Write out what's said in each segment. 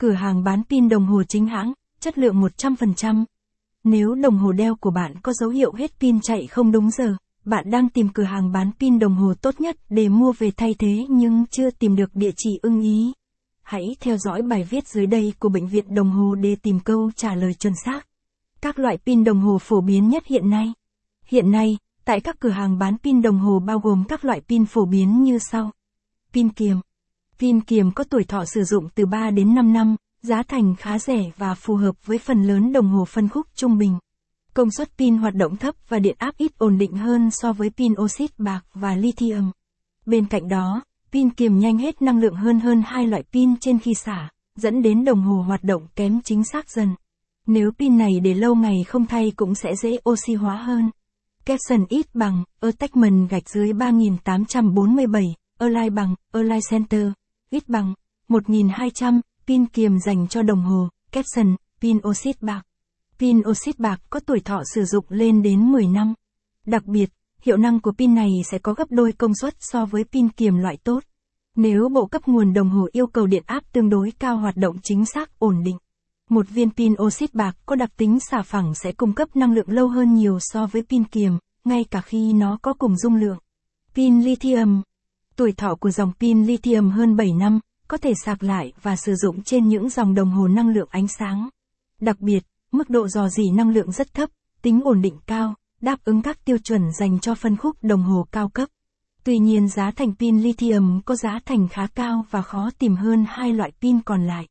Cửa hàng bán pin đồng hồ chính hãng, chất lượng 100%. Nếu đồng hồ đeo của bạn có dấu hiệu hết pin chạy không đúng giờ, bạn đang tìm cửa hàng bán pin đồng hồ tốt nhất để mua về thay thế nhưng chưa tìm được địa chỉ ưng ý. Hãy theo dõi bài viết dưới đây của Bệnh viện Đồng hồ để tìm câu trả lời chuẩn xác. Các loại pin đồng hồ phổ biến nhất hiện nay. Hiện nay, tại các cửa hàng bán pin đồng hồ bao gồm các loại pin phổ biến như sau. Pin kiềm. Pin kiềm có tuổi thọ sử dụng từ 3 đến 5 năm, giá thành khá rẻ và phù hợp với phần lớn đồng hồ phân khúc trung bình. Công suất pin hoạt động thấp và điện áp ít ổn định hơn so với pin oxit bạc và lithium. Bên cạnh đó, pin kiềm nhanh hết năng lượng hơn hơn hai loại pin trên khi xả, dẫn đến đồng hồ hoạt động kém chính xác dần. Nếu pin này để lâu ngày không thay cũng sẽ dễ oxy hóa hơn. Capson ít bằng, attachment gạch dưới 3847, Align bằng, Align Center, ít bằng, 1200, pin kiềm dành cho đồng hồ, caption, pin oxit bạc. Pin oxit bạc có tuổi thọ sử dụng lên đến 10 năm. Đặc biệt, hiệu năng của pin này sẽ có gấp đôi công suất so với pin kiềm loại tốt. Nếu bộ cấp nguồn đồng hồ yêu cầu điện áp tương đối cao hoạt động chính xác ổn định. Một viên pin oxit bạc có đặc tính xả phẳng sẽ cung cấp năng lượng lâu hơn nhiều so với pin kiềm, ngay cả khi nó có cùng dung lượng. Pin lithium Tuổi thọ của dòng pin lithium hơn 7 năm, có thể sạc lại và sử dụng trên những dòng đồng hồ năng lượng ánh sáng. Đặc biệt, mức độ dò dỉ năng lượng rất thấp, tính ổn định cao, đáp ứng các tiêu chuẩn dành cho phân khúc đồng hồ cao cấp. Tuy nhiên giá thành pin lithium có giá thành khá cao và khó tìm hơn hai loại pin còn lại.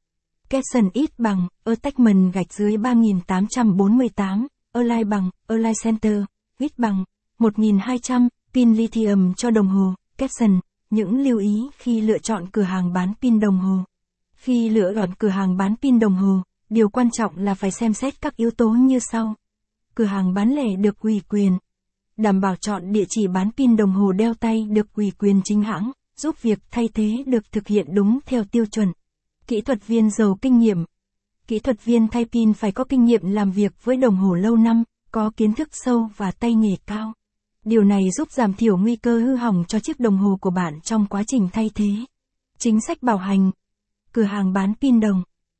Capson ít bằng, attachment gạch dưới 3848, Align bằng, Align Center, ít bằng, 1200, pin lithium cho đồng hồ, Capson, những lưu ý khi lựa chọn cửa hàng bán pin đồng hồ. Khi lựa chọn cửa hàng bán pin đồng hồ, điều quan trọng là phải xem xét các yếu tố như sau. Cửa hàng bán lẻ được ủy quyền. Đảm bảo chọn địa chỉ bán pin đồng hồ đeo tay được ủy quyền chính hãng, giúp việc thay thế được thực hiện đúng theo tiêu chuẩn. Kỹ thuật viên giàu kinh nghiệm. Kỹ thuật viên thay pin phải có kinh nghiệm làm việc với đồng hồ lâu năm, có kiến thức sâu và tay nghề cao. Điều này giúp giảm thiểu nguy cơ hư hỏng cho chiếc đồng hồ của bạn trong quá trình thay thế. Chính sách bảo hành. Cửa hàng bán pin đồng.